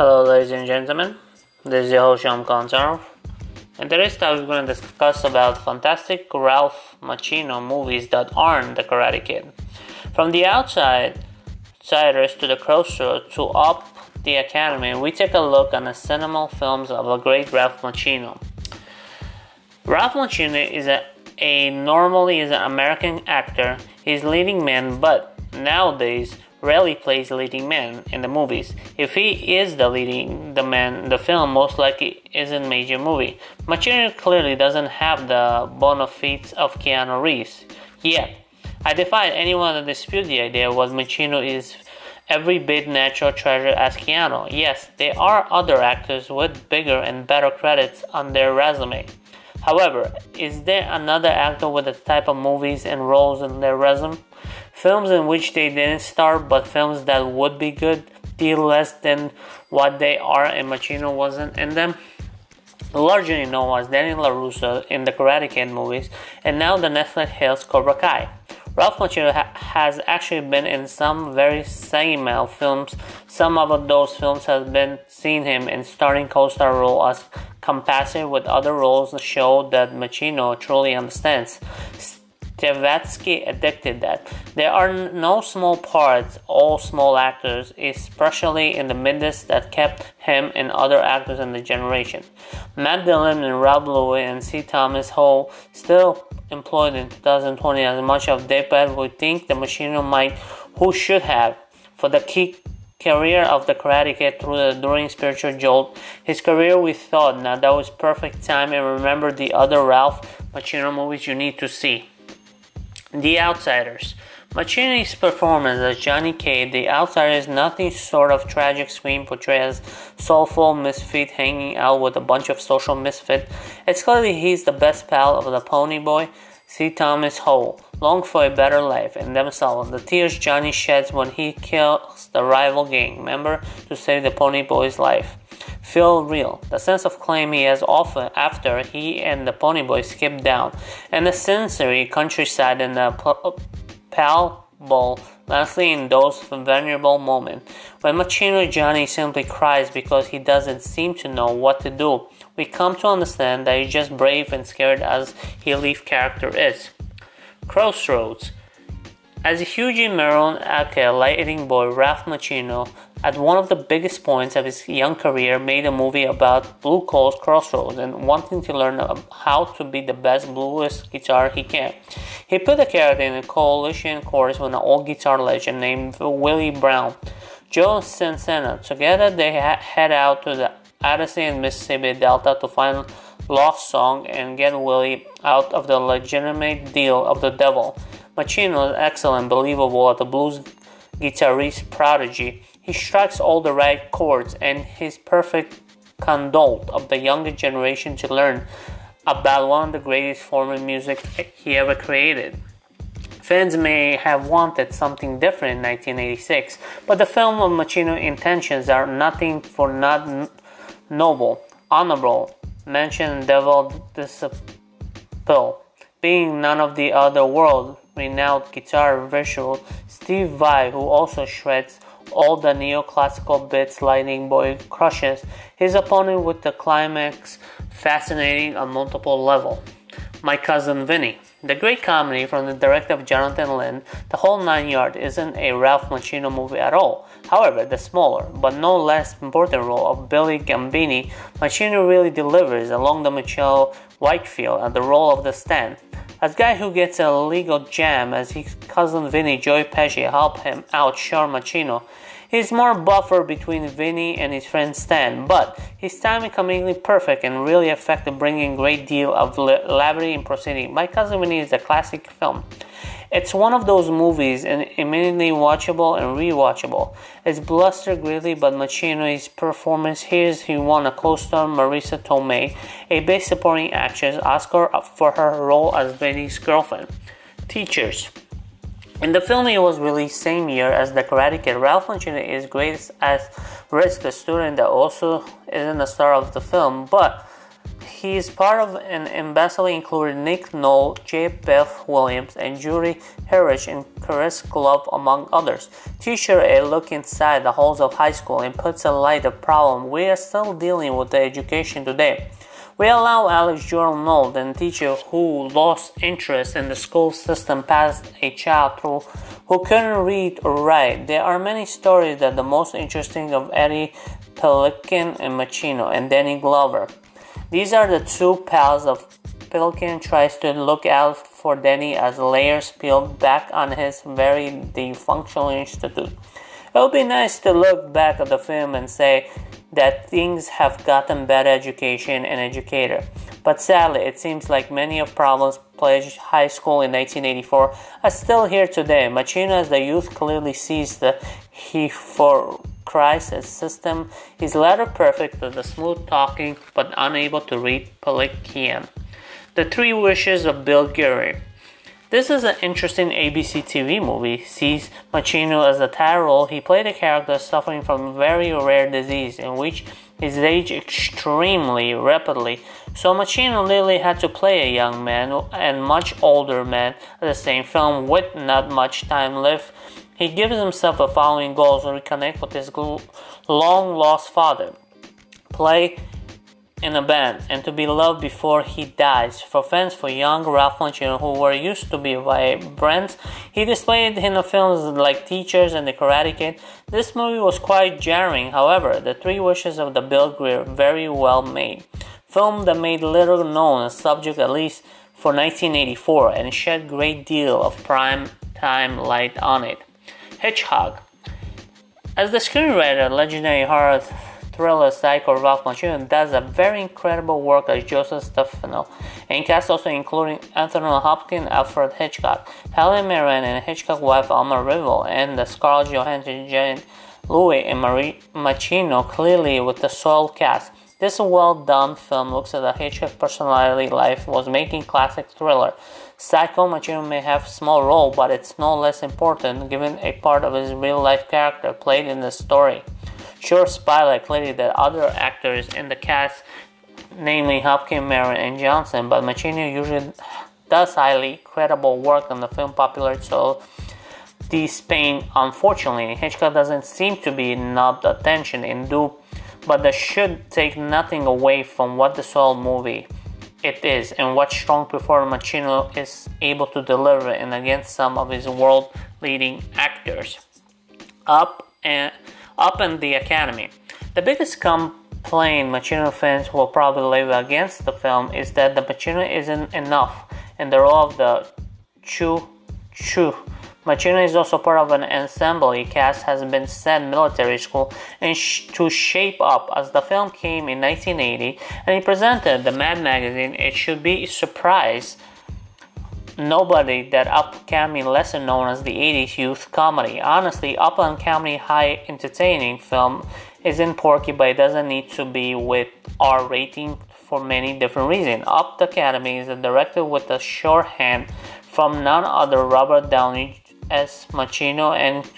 Hello, ladies and gentlemen. This is your host, Sham Kantarov. In today's talk, we're going to discuss about fantastic Ralph Macchino movies that aren't The Karate Kid. From the outside, outsiders to the crossroads to up the academy, we take a look on the cinema films of the great Ralph Macchino. Ralph Macchino is a, a normally is an American actor. He's leading man, but nowadays rarely plays leading man in the movies. If he is the leading the man, the film most likely isn't major movie. Macchino clearly doesn't have the bona fides of Keanu Reeves yet. I defy anyone to dispute the idea what Machino is every bit natural treasure as Keanu. Yes, there are other actors with bigger and better credits on their resume. However, is there another actor with the type of movies and roles in their resume? Films in which they didn't star, but films that would be good, deal less than what they are, and Machino wasn't in them. Largely known as Daniel LaRusso in the Karate Kid movies, and now the Netflix hits Cobra Kai. Ralph Macchino ha- has actually been in some very seminal films. Some of those films have been seen him in starring co-star role as compasser with other roles show that Machino truly understands. Stavatsky addicted that there are no small parts, all small actors, especially in the midst that kept him and other actors in the generation. Matt Dillon and Rob Louis and C. Thomas Howell still employed in 2020 as much of Deadpan we think the Macchino might who should have for the key career of the Karate Kid through the during spiritual jolt. His career we thought now that was perfect time and remember the other Ralph Macchino movies you need to see. The Outsiders. Macchino's performance as Johnny Cade, the outsider, is nothing short of tragic screen portrays soulful misfit hanging out with a bunch of social misfit. It's clearly he's the best pal of the pony boy. C. Thomas Howell, long for a better life in themselves. The tears Johnny sheds when he kills the rival gang member to save the pony boy's life feel real. The sense of claim he has often after he and the pony boy skip down, and the sensory countryside and the palpable lastly in those vulnerable moments when Machino Johnny simply cries because he doesn't seem to know what to do. We come to understand that he's just brave and scared as he leaf character is. Crossroads. As a huge Maroon Aka lighting boy, Ralph Macchino at one of the biggest points of his young career, made a movie about Blue Coal's Crossroads and wanting to learn how to be the best blues guitar he can. He put a character in a coalition chorus with an old guitar legend named Willie Brown. Joe Seneca. Together, they head out to the and Mississippi Delta to find Lost Song and get Willie out of the legitimate deal of the devil. Macchino is excellent, believable as the blues guitarist prodigy. He strikes all the right chords and his perfect conduit of the younger generation to learn about one of the greatest form of music he ever created. Fans may have wanted something different in 1986, but the film of Macchino's intentions are nothing for not noble, honorable, mention devil disciple, being none of the other world renowned guitar virtuoso Steve Vai, who also shreds all the neoclassical bits Lightning Boy crushes his opponent with the climax fascinating on multiple levels. My Cousin Vinny. The great comedy from the director of Jonathan Lynn, The Whole Nine Yard, isn't a Ralph Macchino movie at all. However, the smaller, but no less important role of Billy Gambini, Macchino really delivers along the Mitchell Whitfield and the role of the Stan. As guy who gets a legal jam as his cousin Vinny Joey Pesci help him out Sean Macchino, he's more buffer between Vinny and his friend Stan, but his timing completely perfect and really effective bringing great deal of levity in proceeding. My Cousin Vinny is a classic film. It's one of those movies and immediately watchable and rewatchable. It's bluster greatly, but Macchino's performance here he won a co-star Marisa Tomei, a best supporting actress Oscar for her role as Vinny's girlfriend. Teachers. In the film, it was released same year as The Karate Kid. Ralph Macchino is great as Risk, a student that also isn't a star of the film, but he is part of an embassy including Nick Knoll, JoBeth Williams, and Judd Hirsch and Chris Glove, among others. Teacher A look inside the halls of high school and puts a light of problem we are still dealing with the education today. We allow Alex Jordan Knoll, the teacher who lost interest in the school system past a child through who couldn't read or write. There are many stories that the most interesting of Eddie Pilikian and Machino and Danny Glover. These are the two pals of Pilikian tries to look out for Danny as layers peeled back on his very dysfunctional institute. It would be nice to look back at the film and say that things have gotten better education and educator. But sadly, it seems like many of Problems Pledge High School in 1984 are still here today. Machino as the youth clearly sees the he for crisis system is letter perfect with the smooth talking but unable to read Pilikian. The Three Wishes of Bill Geary. This is an interesting ABC TV movie. Sees Machino as a title role. He played a character suffering from a very rare disease in which his age extremely rapidly. So Machino literally had to play a young man and much older man in the same film with not much time left. He gives himself the following goals to reconnect with his long lost father, play in a band and to be loved before he dies. For fans for young Ralph Macchio who were used to be by vibrant, he displayed in the films like Teachers and The Karate Kid. This movie was quite jarring, however, The Three Wishes of the Bill Grier very well made. Film that made little known subject at least for 1984 and shed great deal of prime time light on it. Hitchcock. As the screenwriter, legendary horror thriller psycho Ralph Macchio does a very incredible work as Joseph Stefano, and cast also including Anthony Hopkins, Alfred Hitchcock, Helen Mirren, and Hitchcock's wife Alma Reville, and the Scarlett Johansson, Jane Louis, and Marie Machino clearly with the sole cast. This well-done film looks at the Hitchcock personality life was making classic thriller. Psycho Machino may have small role, but it's no less important given a part of his real-life character played in the story. Sure, Spotlight clearly that other actors in the cast, namely Hopkins, Mirren, and Johnson, but Machino usually does highly credible work on the film popular so the Spain unfortunately Hitchcock doesn't seem to be enough attention in do but that should take nothing away from what the soul movie it is and what strong performer Machino is able to deliver and against some of his world leading actors. Up and up in the Academy. The biggest complaint Machino fans will probably leave against the film is that the Machino isn't enough in the role of the Chu Chu. Machino is also part of an ensemble cast has been sent military school and sh- to shape up as the film came in 1980 and he presented the Mad magazine. It should be a surprise Nobody that upcoming lesser known as the 80s youth comedy. Honestly, upland comedy high entertaining film isn't porky but it doesn't need to be with R rating for many different reasons. Up the Academy is directed with a shorthand from none other Robert Downey as Machino and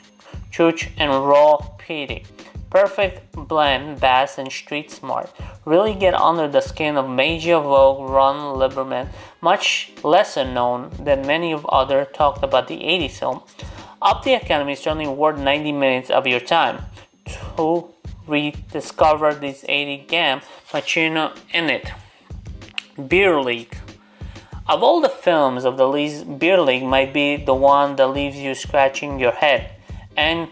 Chooch and Raw Petey. Perfect blend bass and street smart. Really get under the skin of Major Vogue Ron Leibman, much lesser known than many of other talked about the 80s film. Up the Academy is certainly worth 90 minutes of your time to rediscover this 80 game Machino in it. Beer League. Of all the films of the least, Beer League might be the one that leaves you scratching your head and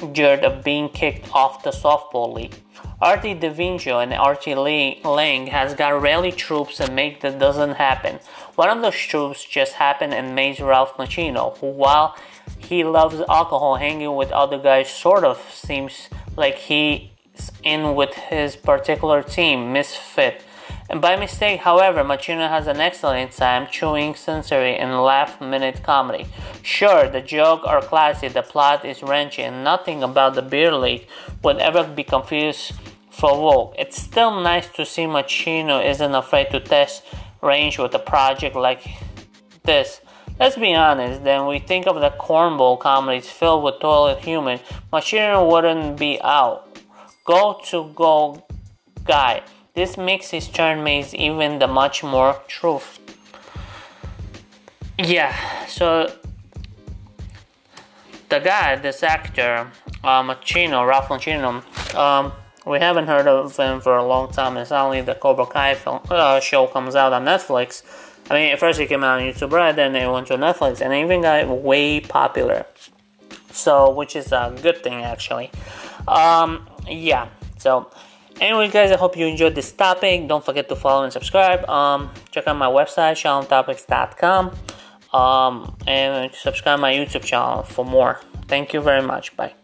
injured of being kicked off the softball league. Artie DeVincio and Artie Lange has got rally troops and make that doesn't happen. One of those troops just happened and made Ralph Machino, who while he loves alcohol, hanging with other guys sort of seems like he's in with his particular team, misfit. And by mistake, however, Machino has an excellent time chewing sensory and laugh minute comedy. Sure, the jokes are classy, the plot is wrenchy, and nothing about the beer league would ever be confused for woke. It's still nice to see Machino isn't afraid to test range with a project like this. Let's be honest, then we think of the cornball comedies filled with toilet humor, Machino wouldn't be out. Go to go guy This makes his turn makes even the much more truth. Yeah, so the guy, this actor, uh, Macchino, Ralph Macchino, um, we haven't heard of him for a long time. It's only the Cobra Kai film, uh, show comes out on Netflix. I mean, at first it came out on YouTube, right? Then it went to Netflix, and it even got way popular. So, which is a good thing actually. Um, yeah. So, anyway, guys, I hope you enjoyed this topic. Don't forget to follow and subscribe. Um, check out my website, shalomtopics.com. Um, and subscribe my YouTube channel for more. Thank you very much. Bye.